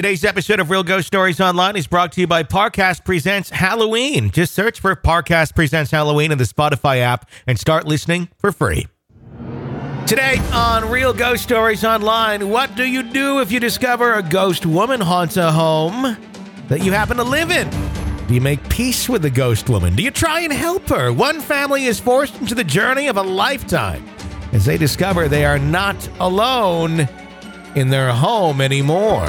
Today's episode of Real Ghost Stories Online is brought to you by Parcast Presents Halloween. Just search for Parcast Presents Halloween in the Spotify app and start listening for free. Today on Real Ghost Stories Online, what do you do if you discover a ghost woman haunts a home that you happen to live in? Do you make peace with the ghost woman? Do you try and help her? One family is forced into the journey of a lifetime as they discover they are not alone in their home anymore.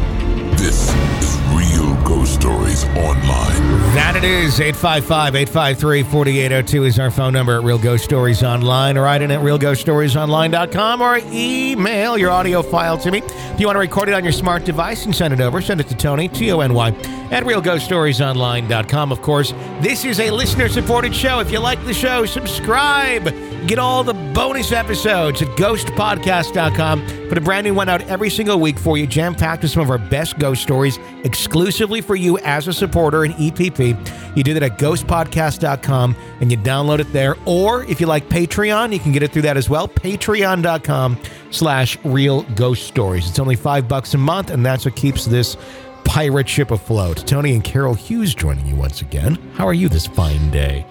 This is Real Ghost Stories Online. That it is. 855 853 4802 is our phone number at Real Ghost Stories Online. Write in at realghoststoriesonline.com or email your audio file to me. If you want to record it on your smart device and send it over, send it to Tony, T O N Y, at realghoststoriesonline.com. Of course, this is a listener supported show. If you like the show, subscribe. Get all the bonus episodes at ghostpodcast.com. Put a brand new one out every single week for you, jam packed with some of our best ghost stories exclusively for you as a supporter in EPP. You do that at ghostpodcast.com and you download it there. Or if you like Patreon, you can get it through that as well. Patreon.com slash real ghost stories. It's only five bucks a month, and that's what keeps this pirate ship afloat. Tony and Carol Hughes joining you once again. How are you this fine day?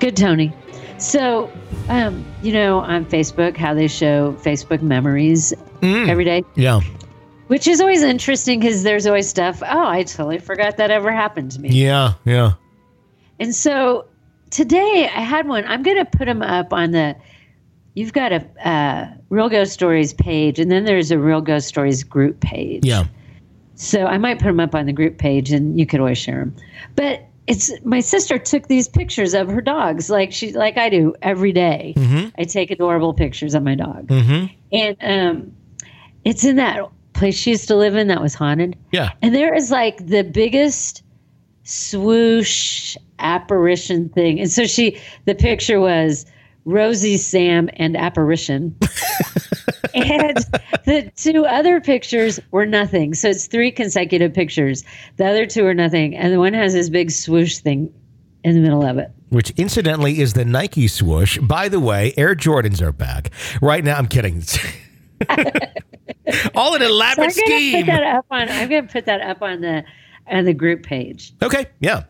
Good, Tony. So, um, you know, on Facebook, how they show Facebook memories every day, Yeah. which is always interesting because there's always stuff. Oh, I totally forgot that ever happened to me. Yeah. Yeah. And so today I had one. I'm going to put them up on the. You've got a uh, Real Ghost Stories page, and then there's a Real Ghost Stories group page. Yeah. So I might put them up on the group page, and you could always share them. But it's my sister took these pictures of her dogs, like she like I do every day. I take adorable pictures of my dog, Mm-hmm. and um, it's in that place she used to live in that was haunted. Yeah. And there is like the biggest swoosh apparition thing. And so she, the picture was Rosie, Sam, and apparition. and the two other pictures were nothing. So it's three consecutive pictures. The other two are nothing. And the one has this big swoosh thing in the middle of it. Which incidentally is the Nike swoosh. By the way, Air Jordans are back. Right now, I'm kidding. All an elaborate So I'm gonna scheme. put that up on I'm gonna put that up on the on the group page. Okay. Yeah.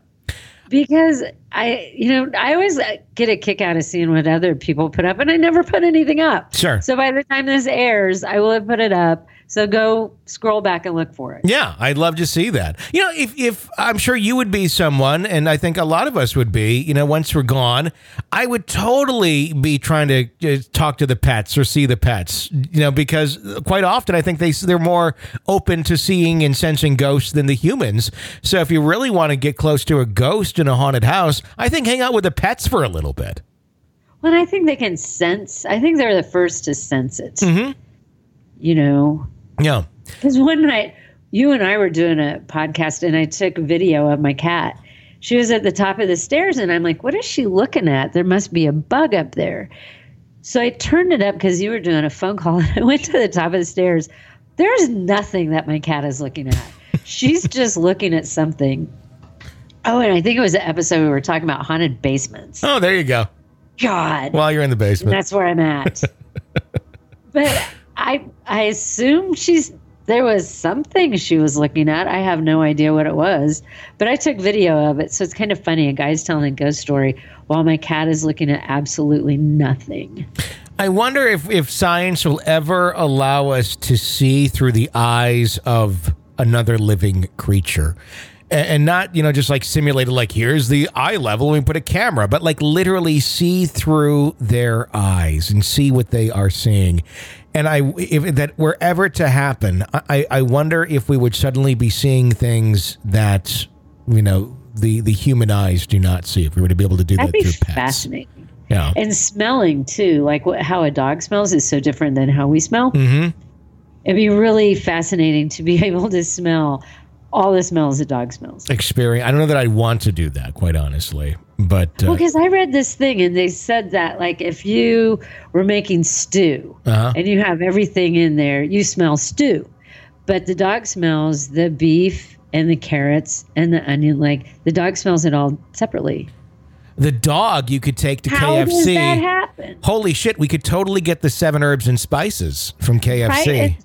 Because I, you know, I always uh, get a kick out of seeing what other people put up, and I never put anything up. Sure. So by the time this airs, I will have put it up. So go scroll back and look for it. Yeah, I'd love to see that. You know, if if I'm sure you would be someone, and I think a lot of us would be. You know, once we're gone, I would totally be trying to uh, talk to the pets or see the pets. You know, because quite often I think they they're more open to seeing and sensing ghosts than the humans. So if you really want to get close to a ghost in a haunted house, I think hang out with the pets for a little bit. Well, and I think they can sense. I think they're the first to sense it. You know, Yeah. because one night you and I were doing a podcast, and I took video of my cat. She was at the top of the stairs, and I'm like, "What is she looking at? There must be a bug up there." So I turned it up because you were doing a phone call, and I went to the top of the stairs. There's nothing that my cat is looking at. She's just looking at something. Oh, and I think it was the episode we were talking about haunted basements. Oh, there you go. God, While you're in the and basement. that's where I'm at. but I I assume she's there was something she was looking at. I have no idea what it was, but I took video of it, so it's kind of funny. A guy's telling a ghost story while my cat is looking at absolutely nothing. I wonder if, if science will ever allow us to see through the eyes of another living creature. And not, you know, just like simulated, like here's the eye level, and we put a camera, but like literally see through their eyes and see what they are seeing. And I, if that were ever to happen, I, I wonder if we would suddenly be seeing things that, you know, the, the human eyes do not see. If we were to be able to do That'd that be through pets. fascinating. Yeah. And smelling too, like what, how a dog smells is so different than how we smell. Mm-hmm. It'd be really fascinating to be able to smell all the smells a dog smells. experience. I don't know that I'd want to do that, quite honestly. But uh, Well, because I read this thing and they said that, like, if you were making stew Uh-huh. and you have everything in there, you smell stew. But the dog smells the beef and the carrots and the onion. Like, the dog smells it all separately. the dog you could take to How does KFC. that happen? Holy shit, we could totally get the seven herbs and spices from KFC. Right?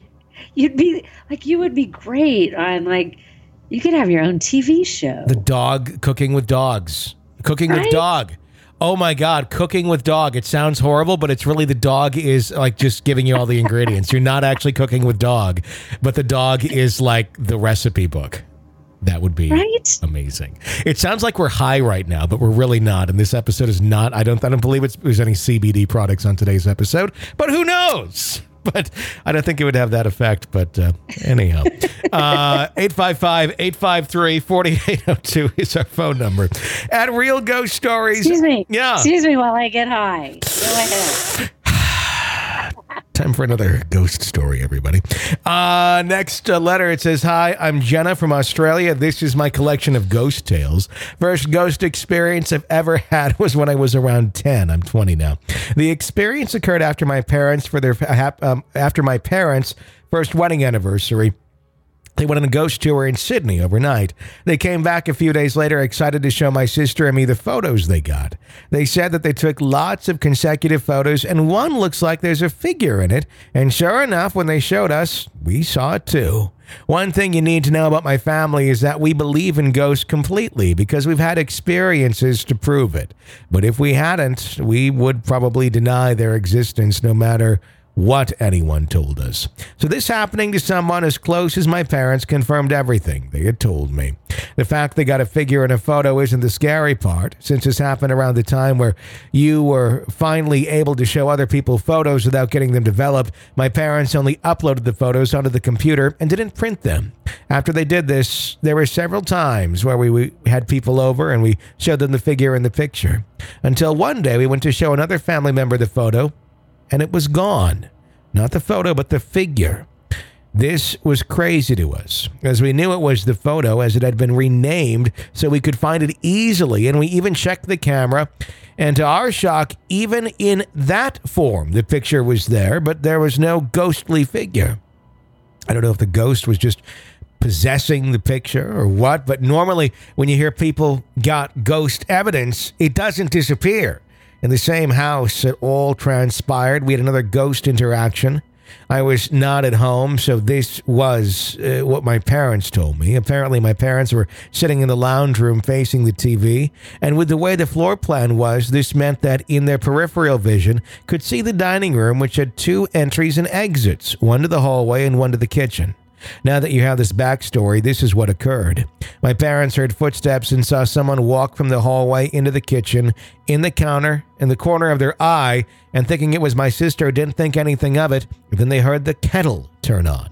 You'd be like, you would be great on, like, you could have your own TV show. The dog cooking with dogs. Cooking with dog. Oh my God, cooking with dog. It sounds horrible, but it's really the dog is like just giving you all the ingredients. You're not actually cooking with dog, but the dog is like the recipe book. That would be Right? amazing. It sounds like we're high right now, but we're really not. And this episode is not. I don't. I don't believe it's, there's any CBD products on today's episode. But who knows? But I don't think it would have that effect. But uh, anyhow, uh, 855 853 4802 is our phone number. At Real Ghost Stories. Excuse me. Yeah. Excuse me while I get high. Go ahead. Time for another ghost story, everybody. Uh, next uh, letter it says, Hi, I'm Jenna from Australia. This is my collection of ghost tales. First ghost experience I've ever had was when I was around 10. I'm 20 now. The experience occurred after my parents, for their um, after my parents' first wedding anniversary. They went on a ghost tour in Sydney overnight. They came back a few days later excited to show my sister and me the photos they got. They said that they took lots of consecutive photos and one looks like there's a figure in it. And sure enough, when they showed us, we saw it too. One thing you need to know about my family is that we believe in ghosts completely because we've had experiences to prove it. But if we hadn't, we would probably deny their existence no matter what anyone told us. So, this happening to someone as close as my parents confirmed everything they had told me. The fact they got a figure in a photo isn't the scary part, since this happened around the time where you were finally able to show other people photos without getting them developed. My parents only uploaded the photos onto the computer and didn't print them. After they did this, there were several times where we, we had people over and we showed them the figure in the picture. Until one day we went to show another family member the photo and it was gone. Not the photo, but the figure. This was crazy to us, as we knew it was the photo, as it had been renamed so we could find it easily, and we even checked the camera. And to our shock, even in that form, the picture was there, but there was no ghostly figure. I don't know if the ghost was just possessing the picture or what, but normally when you hear people got ghost evidence, it doesn't disappear. In the same house, it all transpired. We had another ghost interaction. I was not at home, so this was uh, what my parents told me. Apparently, my parents were sitting in the lounge room facing the TV, and with the way the floor plan was, this meant that in their peripheral vision could see the dining room, which had two entries and exits, one to the hallway and one to the kitchen. Now that you have this backstory, this is what occurred. My parents heard footsteps and saw someone walk from the hallway into the kitchen, in the counter, in the corner of their eye, and thinking it was my sister, didn't think anything of it. Then they heard the kettle turn on.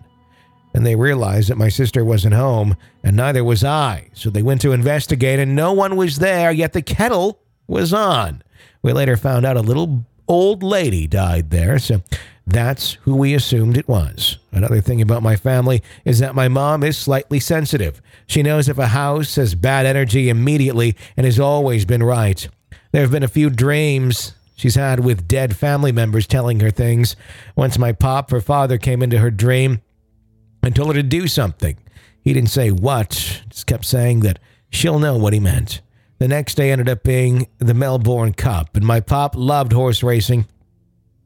And they realized that my sister wasn't home, and neither was I. So they went to investigate, and no one was there, yet the kettle was on. We later found out a little old lady died there, so that's who we assumed it was. Another thing about my family is that my mom is slightly sensitive. She knows if a house has bad energy immediately and has always been right. There have been a few dreams she's had with dead family members telling her things. Once my pop, her father, came into her dream and told her to do something. He didn't say what, just kept saying that she'll know what he meant. The next day ended up being the Melbourne Cup, and my pop loved horse racing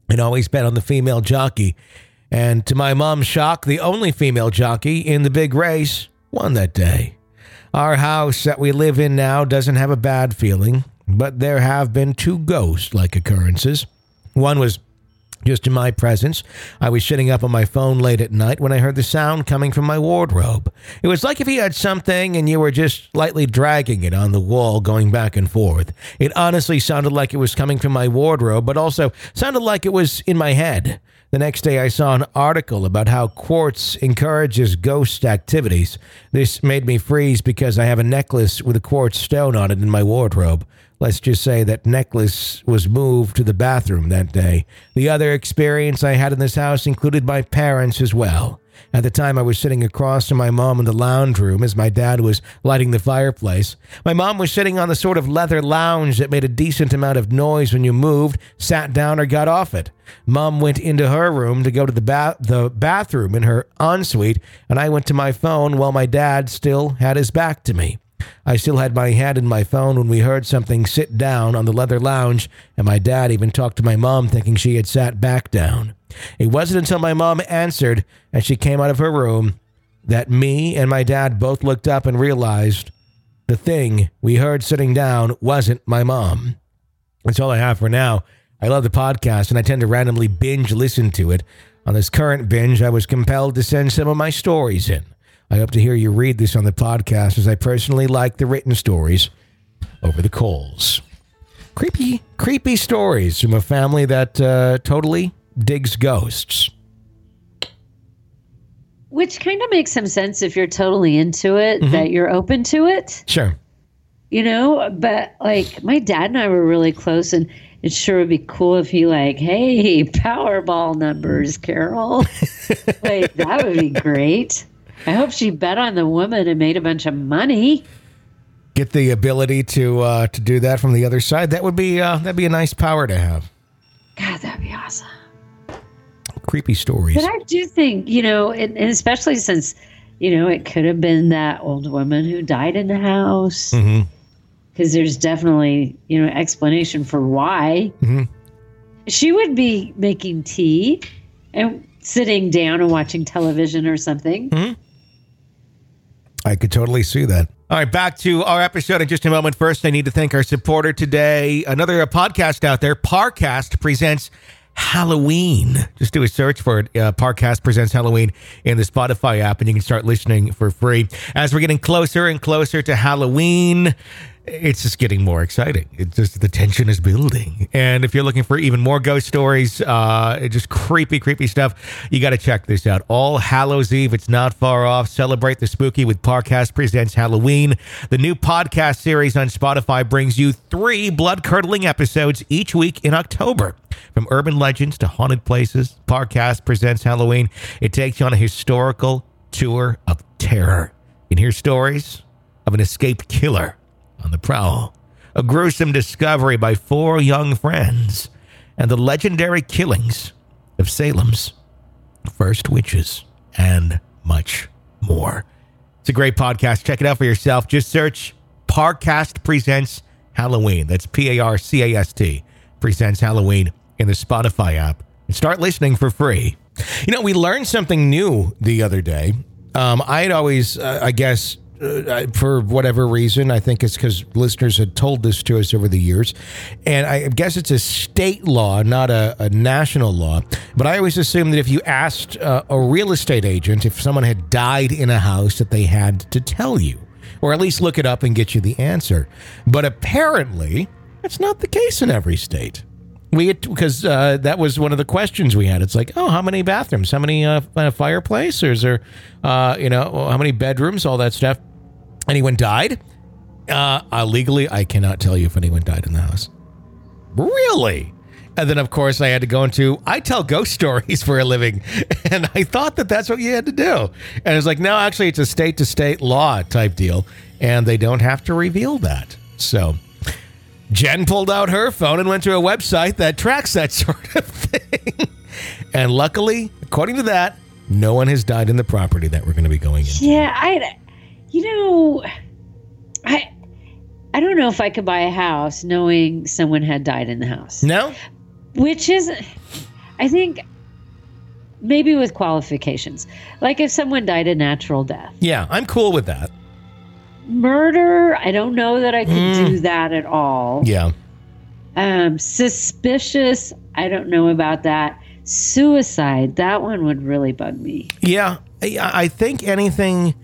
and always bet on the female jockey. And to my mom's shock, the only female jockey in the big race won that day. Our house that we live in now doesn't have a bad feeling, but there have been two ghost like occurrences. One was just in my presence. I was sitting up on my phone late at night when I heard the sound coming from my wardrobe. It was like if you had something and you were just lightly dragging it on the wall, going back and forth. It honestly sounded like it was coming from my wardrobe, but also sounded like it was in my head. The next day, I saw an article about how quartz encourages ghost activities. This made me freeze because I have a necklace with a quartz stone on it in my wardrobe. Let's just say that necklace was moved to the bathroom that day. The other experience I had in this house included my parents as well. At the time, I was sitting across from my mom in the lounge room as my dad was lighting the fireplace. My mom was sitting on the sort of leather lounge that made a decent amount of noise when you moved, sat down, or got off it. Mom went into her room to go to the, ba- the bathroom in her ensuite, and I went to my phone while my dad still had his back to me. I still had my hand in my phone when we heard something sit down on the leather lounge, and my dad even talked to my mom thinking she had sat back down. It wasn't until my mom answered and she came out of her room that me and my dad both looked up and realized the thing we heard sitting down wasn't my mom. That's all I have for now. I love the podcast and I tend to randomly binge listen to it. On this current binge, I was compelled to send some of my stories in. I hope to hear you read this on the podcast as I personally like the written stories over the coals. Creepy, creepy stories from a family that uh, totally digs ghosts. Which kind of makes some sense if you're totally into it, Mm-hmm. that you're open to it, Sure. you know? But like my dad and I were really close, and it sure would be cool if he, like, hey, Powerball numbers, Carol. like, that would be great. I hope she bet on the woman and made a bunch of money. Get the ability to uh, to do that from the other side. That would be uh, that'd be a nice power to have. God, that'd be awesome. Creepy stories. But I do think, you know, and, and especially since, you know, it could have been that old woman who died in the house. Because there's definitely, you know, explanation for why. Mhm. She would be making tea and sitting down and watching television or something. I could totally see that. All right, back to our episode in just a moment. First, I need to thank our supporter today. Another uh, podcast out there, Parcast presents Halloween. Just do a search for it. Uh, Parcast presents Halloween in the Spotify app, and you can start listening for free. As we're getting closer and closer to Halloween, it's just getting more exciting. It's just the tension is building. And if you're looking for even more ghost stories, uh, just creepy, creepy stuff, you got to check this out. All Hallows Eve, it's not far off. Celebrate the spooky with Parcast Presents Halloween. The new podcast series on Spotify brings you three blood curdling episodes each week in October. From urban legends to haunted places, Parcast Presents Halloween. It takes you on a historical tour of terror. Can hear stories of an escaped killer on the prowl, a gruesome discovery by four young friends, and the legendary killings of Salem's first witches, and much more. It's a great podcast. Check it out for yourself. Just search Parcast Presents Halloween. That's P A R C A S T Presents Halloween in the Spotify app and start listening for free. You know, we learned something new the other day. Um, I had always, uh, I guess, uh, for whatever reason, I think it's because listeners had told this to us over the years. And I guess it's a state law, not a, a national law. But I always assumed that if you asked uh, a real estate agent if someone had died in a house, that they had to tell you, or at least look it up and get you the answer. But apparently, that's not the case in every state. We because uh, that was one of the questions we had. It's like, oh, how many bathrooms? How many uh, uh, fireplace? Or is there, uh, you know, how many bedrooms? All that stuff. Anyone died? Uh, uh, legally, I cannot tell you if anyone died in the house. Really? And then, of course, I had to go into I tell ghost stories for a living, and I thought that that's what you had to do. And it's like, no, actually, it's a state to state law type deal, and they don't have to reveal that. So. Jen pulled out her phone and went to a website that tracks that sort of thing. and luckily, according to that, no one has died in the property that we're going to be going into. Yeah, I, you know, I, I don't know if I could buy a house knowing someone had died in the house, No? which is, I think, maybe with qualifications. Like if someone died a natural death, Yeah, I'm cool with that. Murder. I don't know that I could Mm. do that at all. Yeah. Um, suspicious. I don't know about that. Suicide. That one would really bug me. Yeah, I, I think anything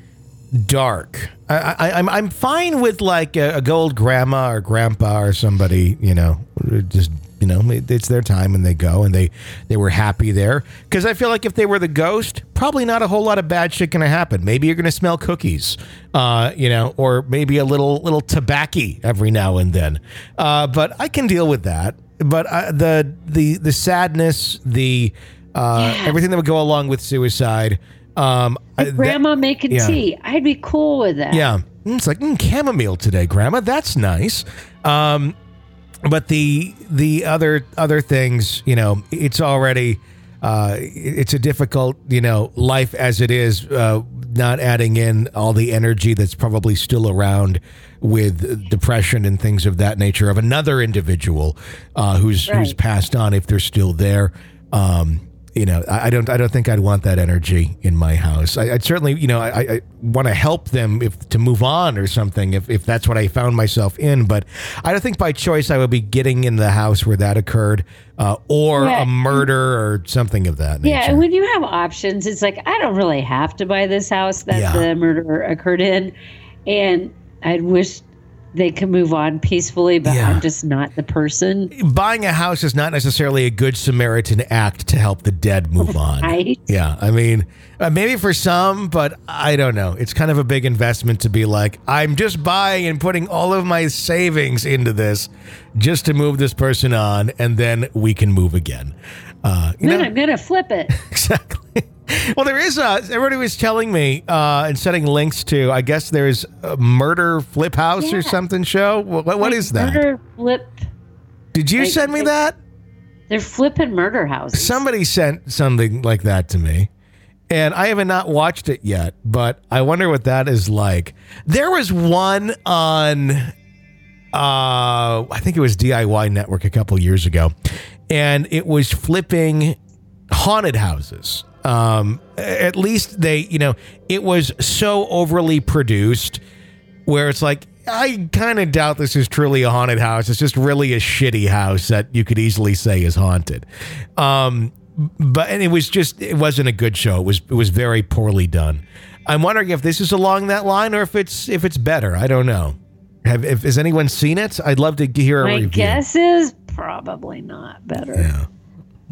dark. I, I, I'm I'm fine with like a, a gold grandma or grandpa or somebody. You know, just you know, it's their time and they go and they they were happy there because I feel like if they were the ghost, probably not a whole lot of bad shit gonna happen. Maybe you're gonna smell cookies, uh, you know, or maybe a little little tobacco every now and then. Uh, but I can deal with that. But uh, the the the sadness, the uh, everything that would go along with suicide Um, that- Grandma making yeah. tea. I'd be cool with that. yeah, Mm, it's like mm, chamomile today, Grandma. That's nice. Um, but the the other other things, you know, it's already uh, it's a difficult, you know, life as it is. Uh, not adding in all the energy that's probably still around with depression and things of that nature of another individual uh, who's who's passed on if they're still there. Um, you know, I, I don't. I don't think I'd want that energy in my house. I, I'd certainly, you know, I, I want to help them if to move on or something if, if that's what I found myself in. But I don't think by choice I would be getting in the house where that occurred, uh, or Yeah. a murder or something of that nature. Yeah, and when you have options, it's like I don't really have to buy this house that Yeah. the murder occurred in, and I wish they can move on peacefully, but Yeah. I'm just not the person. Buying a house is not necessarily a good Samaritan act to help the dead move on. Right? Yeah, I mean, uh, maybe for some, but I don't know. It's kind of a big investment to be like, I'm just buying and putting all of my savings into this just to move this person on, and then we can move again. Uh, you Then know, I'm gonna flip it. exactly. Well, there is a. Everybody was telling me uh, and sending links to. I guess there's a murder flip house or something show. What, what Like is that? Murder flip. Did you like- send me like- that? They're flipping murder houses. Somebody sent something like that to me, and I have not watched it yet. But I wonder what that is like. There was one on, uh, I think it was DIY Network a couple years ago, and it was flipping haunted houses. Um, at least they, you know, it was so overly produced where it's like I kind of doubt this is truly a haunted house. It's just really a shitty house that you could easily say is haunted. Um, but and it was just it wasn't a good show. It was it was very poorly done. I'm wondering if this is along that line or if it's if it's better. I don't know. Have if, has anyone seen it? I'd love to hear a My review. guess is probably not better. Yeah.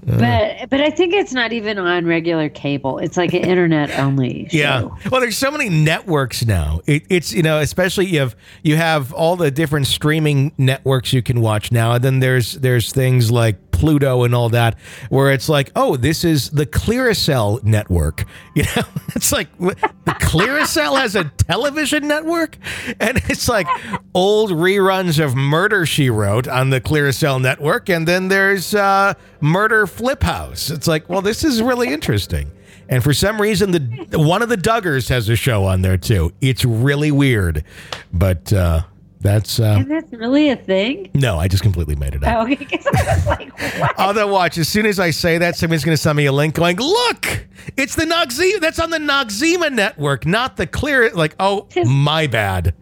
Uh. But but I think it's not even on regular cable. It's like an internet only. Show. Yeah. Well, there's so many networks now. It, it's you know, especially you have you have all the different streaming networks you can watch now, and then there's there's things like Pluto and all that, where it's like, oh, this is the Clearasil network. You know, it's like the Clearasil has a television network, and it's like old reruns of Murder She Wrote on the Clearasil network, and then there's uh, Murder Flip House. It's like, well, this is really interesting. And for some reason, the one of the Duggars has a show on there too. It's really weird, but uh, that's uh, And that's really a thing. no. I just completely made it up. Oh, okay, 'cause I was like, what? Although, watch as soon as I say that, somebody's going to send me a link going, "Look, it's the Noxzema. That's on the Noxzema network, not the Clear." Like, oh, my bad.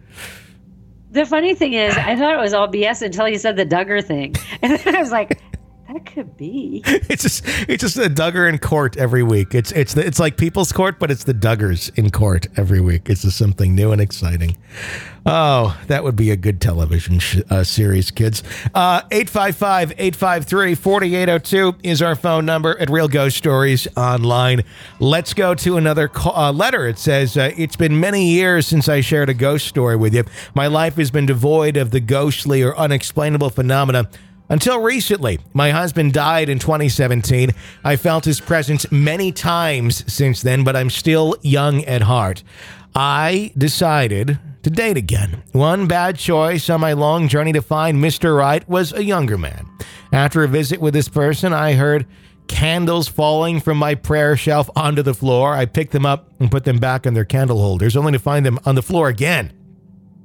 The funny thing is, I thought it was all BS until you said the Duggar thing, and then I was like, that could be. It's just it's just a Duggar in court every week. It's it's the, it's like People's Court, but it's the Duggars in court every week. It's just something new and exciting. Oh, that would be a good television sh- uh, series, kids. Uh, 855 853 4802 is our phone number at Real Ghost Stories Online. Let's go to another uh, letter. It says, uh, It's been many years since I shared a ghost story with you. My life has been devoid of the ghostly or unexplainable phenomena. Until recently, my husband died in 2017. I felt his presence many times since then, but I'm still young at heart. I decided to date again. One bad choice on my long journey to find Mr. Right was a younger man. After a visit with this person, I heard candles falling from my prayer shelf onto the floor. I picked them up and put them back in their candle holders, only to find them on the floor again.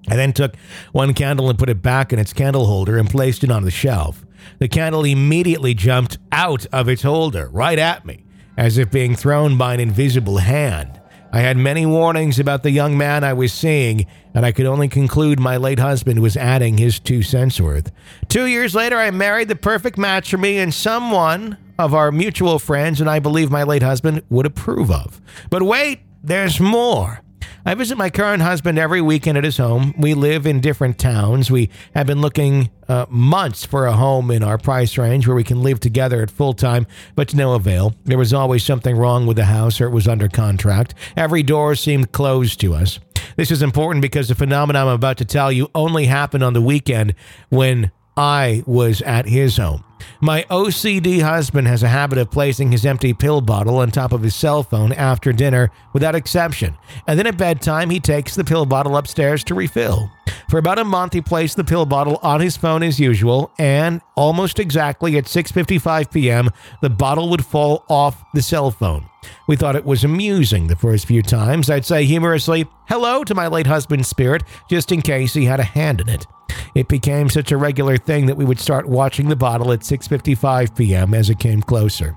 I then took one candle and put it back in its candle holder and placed it on the shelf. The candle immediately jumped out of its holder, right at me, as if being thrown by an invisible hand. I had many warnings about the young man I was seeing, and I could only conclude my late husband was adding his two cents worth. Two years later, I married the perfect match for me and someone of our mutual friends, and I believe my late husband would approve of. But wait, there's more. I visit my current husband every weekend at his home. We live in different towns. We have been looking uh, months for a home in our price range where we can live together at full time, but to no avail. There was always something wrong with the house or it was under contract. Every door seemed closed to us. This is important because the phenomenon I'm about to tell you only happened on the weekend when I was at his home. My OCD husband has a habit of placing his empty pill bottle on top of his cell phone after dinner without exception, and then at bedtime he takes the pill bottle upstairs to refill. For about a month he placed the pill bottle on his phone as usual, and almost exactly at 6:55 p.m., the bottle would fall off the cell phone. We thought it was amusing the first few times. I'd say humorously, "Hello" to my late husband's spirit, just in case he had a hand in it. It became such a regular thing that we would start watching the bottle at 6:55 p.m. as it came closer.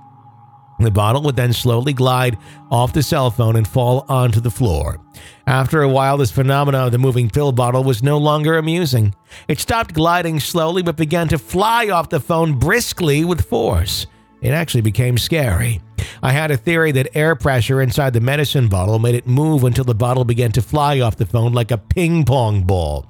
The bottle would then slowly glide off the cell phone and fall onto the floor. After a while, this phenomenon of the moving pill bottle was no longer amusing. It stopped gliding slowly but began to fly off the phone briskly with force. It actually became scary. I had a theory that air pressure inside the medicine bottle made it move until the bottle began to fly off the phone like a ping pong ball.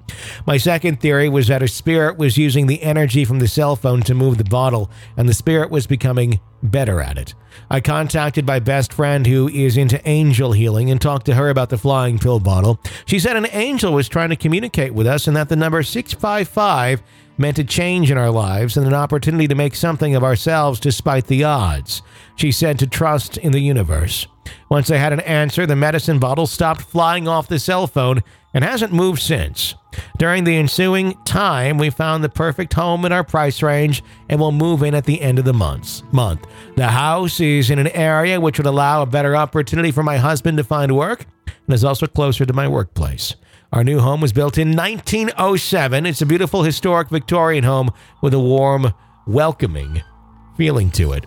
My second theory was that a spirit was using the energy from the cell phone to move the bottle, and the spirit was becoming better at it. I contacted my best friend who is into angel healing and talked to her about the flying pill bottle. She said an angel was trying to communicate with us and that the number 655 meant a change in our lives and an opportunity to make something of ourselves despite the odds. She said to trust in the universe. Once I had an answer, the medicine bottle stopped flying off the cell phone and hasn't moved since. During the ensuing time, we found the perfect home in our price range and will move in at the end of the month. Month. The house is in an area which would allow a better opportunity for my husband to find work and is also closer to my workplace. Our new home was built in 1907. It's a beautiful historic Victorian home with a warm, welcoming feeling to it.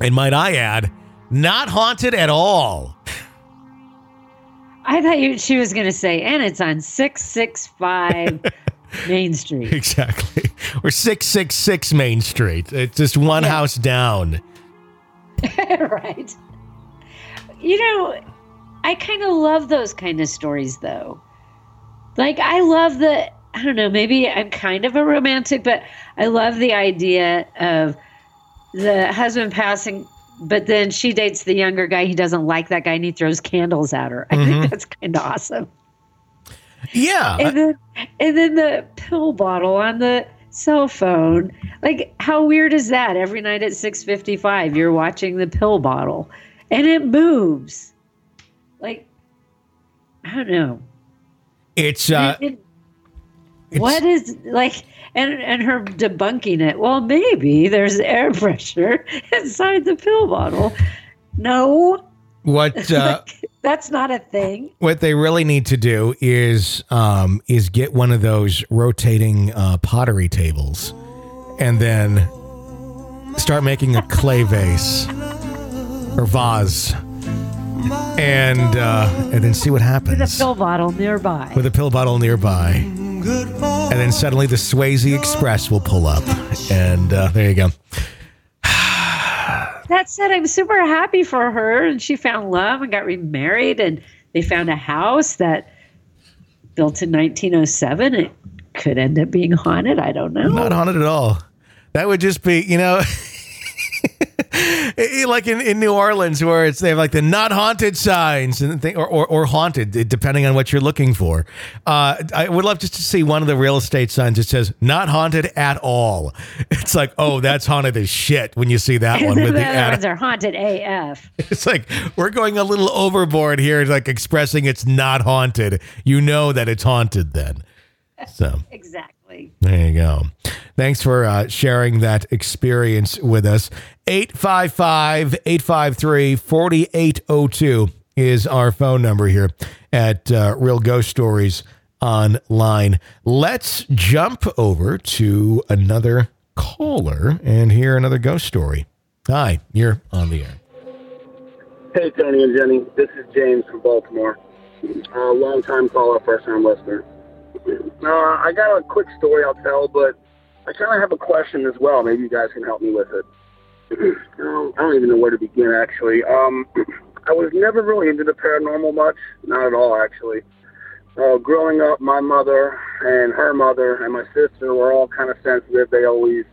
And might I add, not haunted at all. I thought you, she was going to say, and it's on 665 Main Street. Exactly. Or 666 Main Street. It's just one Yeah. house down. right. You know, I kind of love those kind of stories, though. Like, I love the, I don't know, maybe I'm kind of a romantic, but I love the idea of the husband passing, but then she dates the younger guy. He doesn't like that guy and he throws candles at her. I think that's kind of awesome. Yeah. and then and then the pill bottle on the cell phone like how weird is that every night at 6.55 you're watching the pill bottle and it moves like i don't know It's uh It- it's- what is like and and her debunking it. Well maybe there's air pressure inside the pill bottle. No. What uh that's not a thing. what they really need to do is um is get one of those rotating uh pottery tables and then start making a clay vase or vase and uh and then see what happens. With a pill bottle nearby. With a pill bottle nearby and then suddenly the Swayze Express will pull up and uh, there you go that said, I'm super happy for her, and she found love and got remarried, and they found a house that built in 1907. It could end up being haunted. I don't know. Not haunted at all. That would just be, you know, like in, in New Orleans where it's they have like the not haunted signs and thing, or, or or haunted depending on what you're looking for. Uh, I would love just to see one of the real estate signs that says not haunted at all. It's like, oh, that's haunted as shit when you see that one the with the other ad. ones are haunted AF. It's like we're going a little overboard here, like expressing it's not haunted. You know that it's haunted then. So Exactly. There you go. Thanks for uh, sharing that experience with us. 855 853 4802 is our phone number here at uh, Real Ghost Stories Online. Let's jump over to another caller and hear another ghost story. Hi, you're on the air. Hey, Tony and Jenny. This is James from Baltimore. Uh, long time caller, first time listener. Uh, I got a quick story I'll tell, but I kind of have a question as well. Maybe you guys can help me with it. I don't even know where to begin, actually. Um, I was never really into the paranormal much. Not at all, actually. Uh, growing up, my mother and her mother and my sister were all kind of sensitive. They always,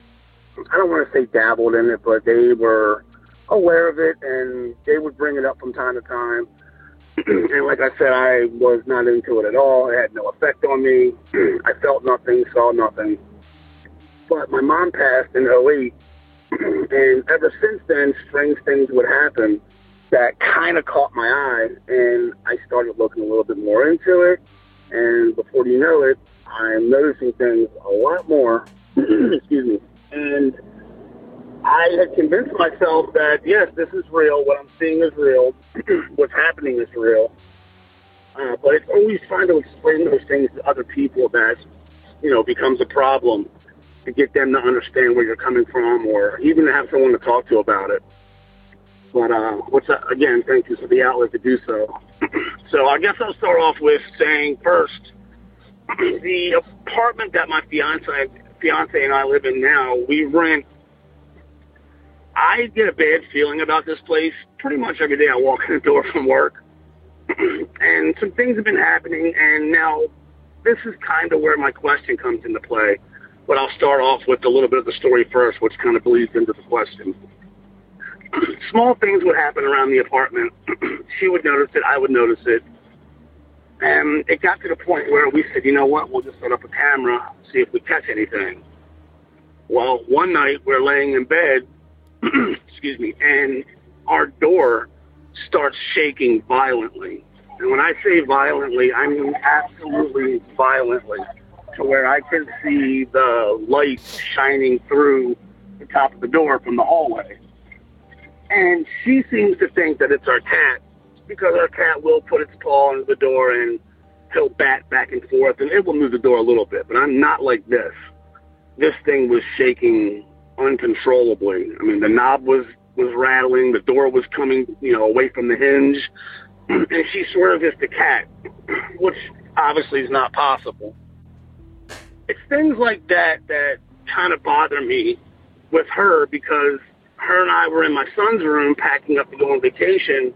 I don't want to say dabbled in it, but they were aware of it and they would bring it up from time to time. and like I said, I was not into it at all. It had no effect on me. I felt nothing, saw nothing. but my mom passed in 08, and ever since then, strange things would happen that kind of caught my eye, and I started looking a little bit more into it. And before you know it, I'm noticing things a lot more. excuse me. And I had convinced myself that yes, this is real. What I'm seeing is real. What's happening is real. Uh, but it's always trying to explain those things to other people that you know becomes a problem to get them to understand where you're coming from, or even to have someone to talk to about it. But uh, what's that? again, thank you for the outlet to do so. so I guess I'll start off with saying first, the apartment that my fiance fiance and I live in now, we rent. I get a bad feeling about this place pretty much every day I walk in the door from work. and some things have been happening, and now this is kind of where my question comes into play. But I'll start off with a little bit of the story first, which kind of bleeds into the question. Small things would happen around the apartment. she would notice it, I would notice it. And it got to the point where we said, you know what, we'll just set up a camera, see if we catch anything. Well, one night we're laying in bed, excuse me, and our door starts shaking violently. And when I say violently, I mean absolutely violently, to where I can see the light shining through the top of the door from the hallway. And she seems to think that it's our cat because our cat will put its paw into the door and he'll bat back and forth and it will move the door a little bit. But I'm not like this. This thing was shaking uncontrollably. I mean, the knob was was rattling, the door was coming, you know, away from the hinge, and she swerved as the cat, which obviously is not possible. It's things like that that kind of bother me with her because her and I were in my son's room packing up to go on vacation.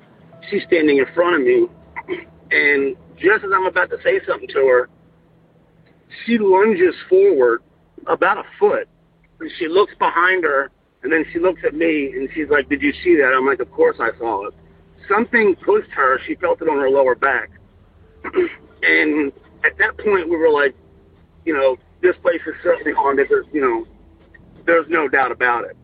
She's standing in front of me, and just as I'm about to say something to her, she lunges forward about a foot, and she looks behind her and then she looks at me and she's like, Did you see that? I'm like, Of course I saw it. Something pushed her. She felt it on her lower back. and at that point, we were like, You know, this place is certainly haunted. There's, you know, there's no doubt about it.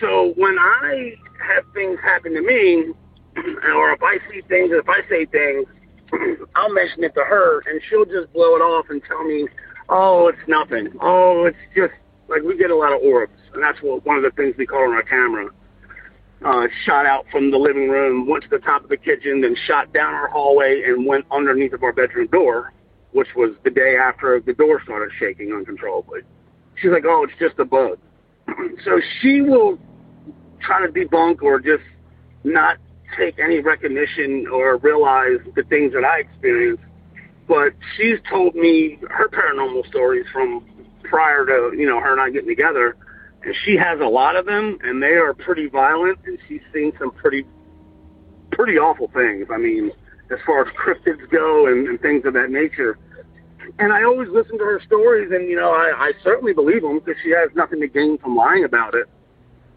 So when I have things happen to me, or if I see things, if I say things, I'll mention it to her, and she'll just blow it off and tell me, "Oh, it's nothing. Oh, it's just like we get a lot of orbs." and that's what one of the things we caught on our camera. Uh, shot out from the living room, went to the top of the kitchen, then shot down our hallway and went underneath of our bedroom door, which was the day after the door started shaking uncontrollably. She's like, "Oh, it's just a bug." so she will try to debunk or just not take any recognition or realize the things that I experienced. But she's told me her paranormal stories from prior to you know her and I getting together and she has a lot of them, and they are pretty violent, and she's seen some pretty, pretty awful things. I mean, as far as cryptids go and, and things of that nature. And I always listen to her stories, and you know, I, I certainly believe them because she has nothing to gain from lying about it.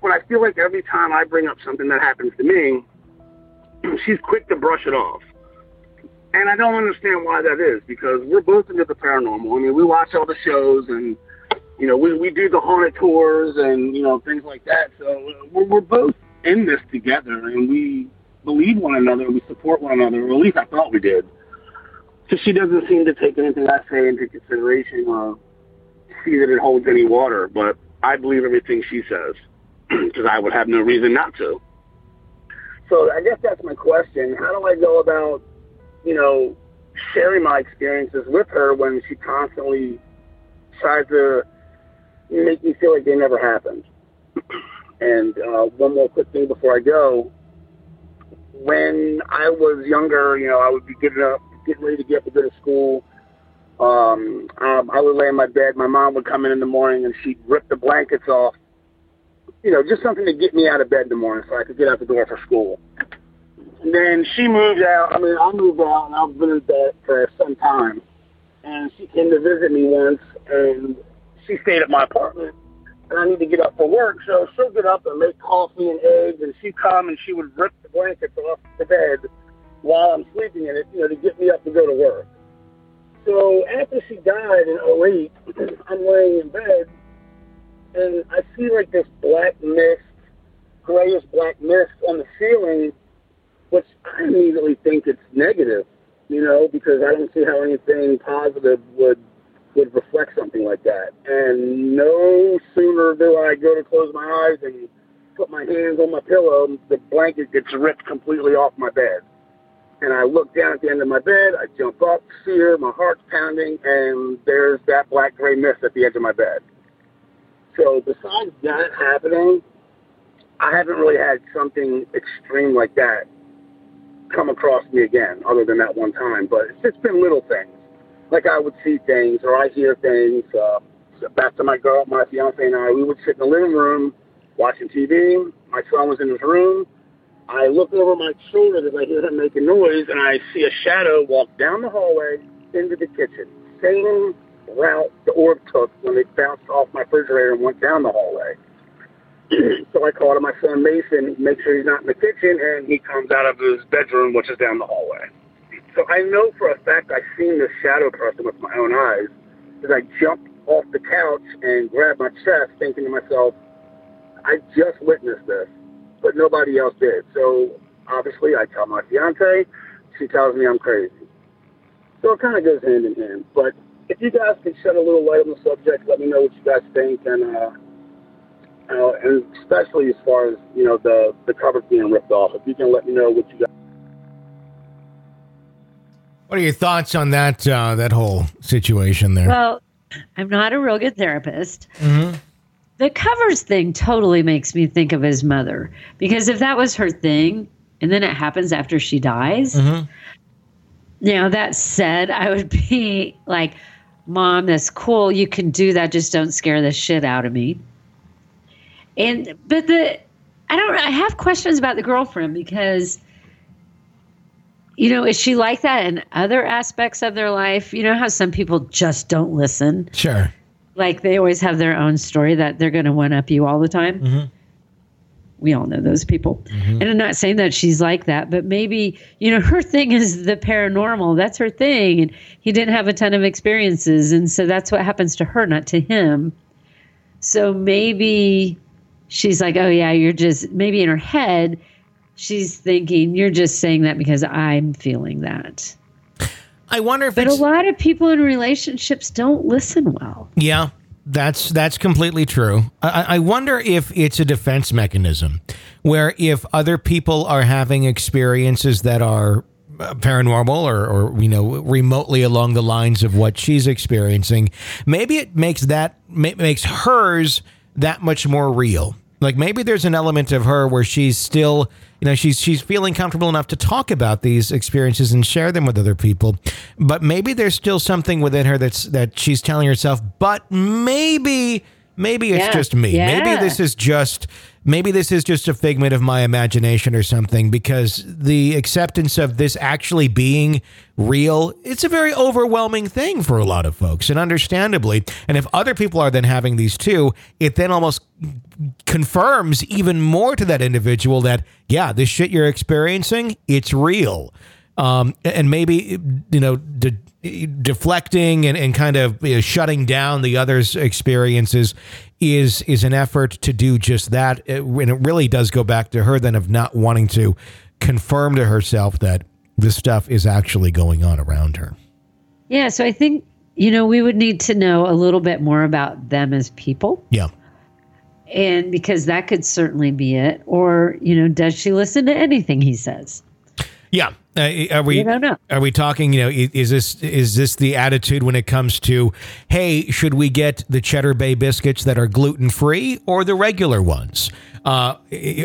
But I feel like every time I bring up something that happens to me, she's quick to brush it off. And I don't understand why that is because we're both into the paranormal. I mean, we watch all the shows and you know, we, we do the haunted tours and, you know, things like that. So we're, we're both in this together and we believe one another, and we support one another, or at least I thought we did. So she doesn't seem to take anything I say into consideration or see that it holds any water, but I believe everything she says because I would have no reason not to. So I guess that's my question. How do I go about, you know, sharing my experiences with her when she constantly tries to make me feel like they never happened. And uh, one more quick thing before I go. When I was younger, you know, I would be getting up, getting ready to get up to go to school. Um, um, I would lay in my bed. My mom would come in in the morning and she'd rip the blankets off. You know, just something to get me out of bed in the morning so I could get out the door for school. And then she moved out. I mean, I moved out and I've been in bed for some time. And she came to visit me once and she stayed at my apartment and I need to get up for work. So she'll get up and make coffee and eggs, and she'd come and she would rip the blankets off the bed while I'm sleeping in it, you know, to get me up to go to work. So after she died in 08, I'm laying in bed and I see like this black mist, grayish black mist on the ceiling, which I immediately think it's negative, you know, because I don't see how anything positive would would reflect something like that. And no sooner do I go to close my eyes and put my hands on my pillow, the blanket gets ripped completely off my bed. And I look down at the end of my bed, I jump up, see her, my heart's pounding, and there's that black gray mist at the edge of my bed. So besides that happening, I haven't really had something extreme like that come across me again, other than that one time. But it's just been little things like I would see things or I hear things. Uh, back to my girl, my fiance and I, we would sit in the living room watching TV. My son was in his room. I look over my shoulder as I hear him making noise, and I see a shadow walk down the hallway into the kitchen. Same route the orb took when it bounced off my refrigerator and went down the hallway. So I call to my son Mason, make sure he's not in the kitchen, and he comes out of his bedroom, which is down the hallway. So I know for a fact I've seen this shadow person with my own eyes as I jumped off the couch and grabbed my chest, thinking to myself, I just witnessed this, but nobody else did. So obviously I tell my fiance, she tells me I'm crazy. So it kind of goes hand in hand. But if you guys can shed a little light on the subject, let me know what you guys think, and uh, uh, and especially as far as you know the the covers being ripped off. If you can let me know what you got. What are your thoughts on that uh, that whole situation there? Well, I'm not a real good therapist. Mhm. The covers thing totally makes me think of his mother because if that was her thing and then it happens after she dies, Mhm. now that said, I would be like, Mom, that's cool. You can do that. Just don't scare the shit out of me. And, but the, I don't, I have questions about the girlfriend because, you know, is she like that in other aspects of their life? You know how some people just don't listen? Sure. like they always have their own story that they're going to one up you all the time. Mhm. We all know those people. And I'm not saying that she's like that, but maybe, you know, her thing is the paranormal. That's her thing. And he didn't have a ton of experiences. And so that's what happens to her, not to him. So maybe she's like, oh, yeah, you're just, maybe in her head, she's thinking, you're just saying that because I'm feeling that. I wonder if But a lot of people in relationships don't listen well. yeah. That's that's completely true. I, I wonder if it's a defense mechanism, where if other people are having experiences that are uh, paranormal or, or you know remotely along the lines of what she's experiencing, maybe it makes that makes hers that much more real. Like maybe there's an element of her where she's still, you know, she's she's feeling comfortable enough to talk about these experiences and share them with other people. But maybe there's still something within her that's that she's telling herself, but maybe maybe it's Yeah. just me. Maybe this is just maybe this is just a figment of my imagination or something because the acceptance of this actually being real it's a very overwhelming thing for a lot of folks and understandably and if other people are then having these too it then almost confirms even more to that individual that yeah this shit you're experiencing it's real um, and maybe you know de- deflecting and, and kind of you know, shutting down the other's experiences is is an effort to do just that. It- and it really does go back to her then of not wanting to confirm to herself that this stuff is actually going on around her. Yeah, so I think you know we would need to know a little bit more about them as people, yeah. And because that could certainly be it. Or you know, does she listen to anything he says? yeah uh, are we You don't know. Are we talking? You know, is this is this the attitude when it comes to, hey, should we get the Cheddar Bay biscuits that are gluten free or the regular ones? Uh,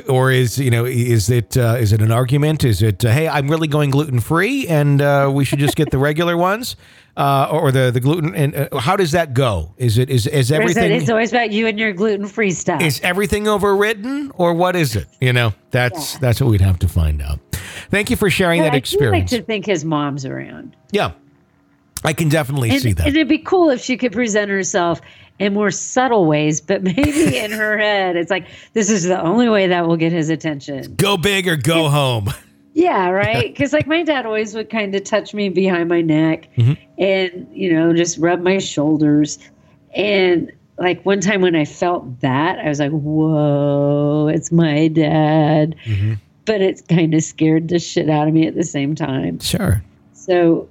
or is you know is it uh, is it an argument? Is it uh, hey, I'm really going gluten free and uh, we should just get the regular ones uh, or the the gluten? And uh, how does that go? Is it is is it- everything? it's always about you and your gluten free stuff. is everything overwritten or what is it? You know, that's that's what we'd have to find out. Thank you for sharing Yeah, that I do like to think his mom's around. yeah, I can definitely And, see that. and it'd be cool if she could present herself in more subtle ways, but maybe in her head, it's like, this is the only way that will get his attention. go big or go home. Yeah, right. Because like my dad always would kind of touch me behind my neck Mm-hmm. and, you know, just rub my shoulders. And like one time when I felt that, I was like, whoa, it's my dad. Mm-hmm. But it kind of scared the shit out of me at the same time. Sure. So,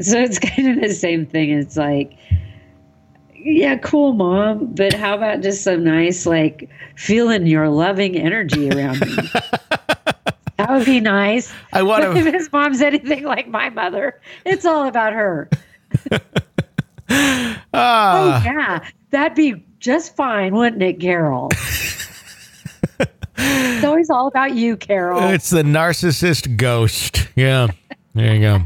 so it's kind of the same thing. It's like, yeah, cool, mom. But how about just some nice, like, feeling your loving energy around me? that would be nice. I want to. if his mom's anything like my mother, it's all about her. Oh, Ah, yeah. That'd be just fine, wouldn't it, Carol? It's always all about you, Carol. it's the narcissist ghost. Yeah. There you go.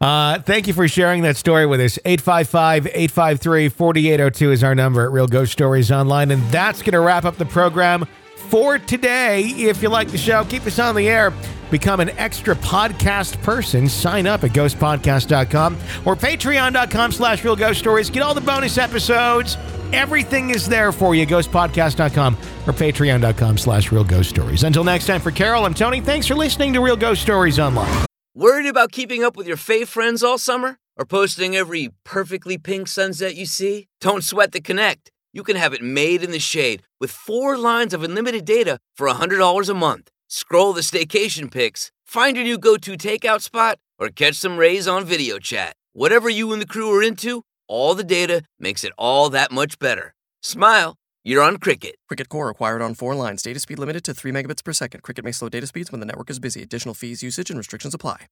Uh, thank you for sharing that story with us. 855 853 4802 is our number at Real Ghost Stories Online. And that's going to wrap up the program for today. If you like the show, keep us on the air. Become an extra podcast person. Sign up at ghostpodcast.com or patreon.com slash real ghost stories. Get all the bonus episodes. Everything is there for you. Ghostpodcast.com or patreon.com slash real ghost stories. Until next time, for Carol, I'm Tony. Thanks for listening to Real Ghost Stories Online. Worried about keeping up with your fave friends all summer? Or posting every perfectly pink sunset you see? Don't sweat the connect. You can have it made in the shade with four lines of unlimited data for $100 a month. Scroll the staycation pics, find your new go to takeout spot, or catch some rays on video chat. Whatever you and the crew are into, all the data makes it all that much better. Smile, you're on Cricket. Cricket Core acquired on four lines. Data speed limited to 3 megabits per second. Cricket may slow data speeds when the network is busy. Additional fees, usage, and restrictions apply.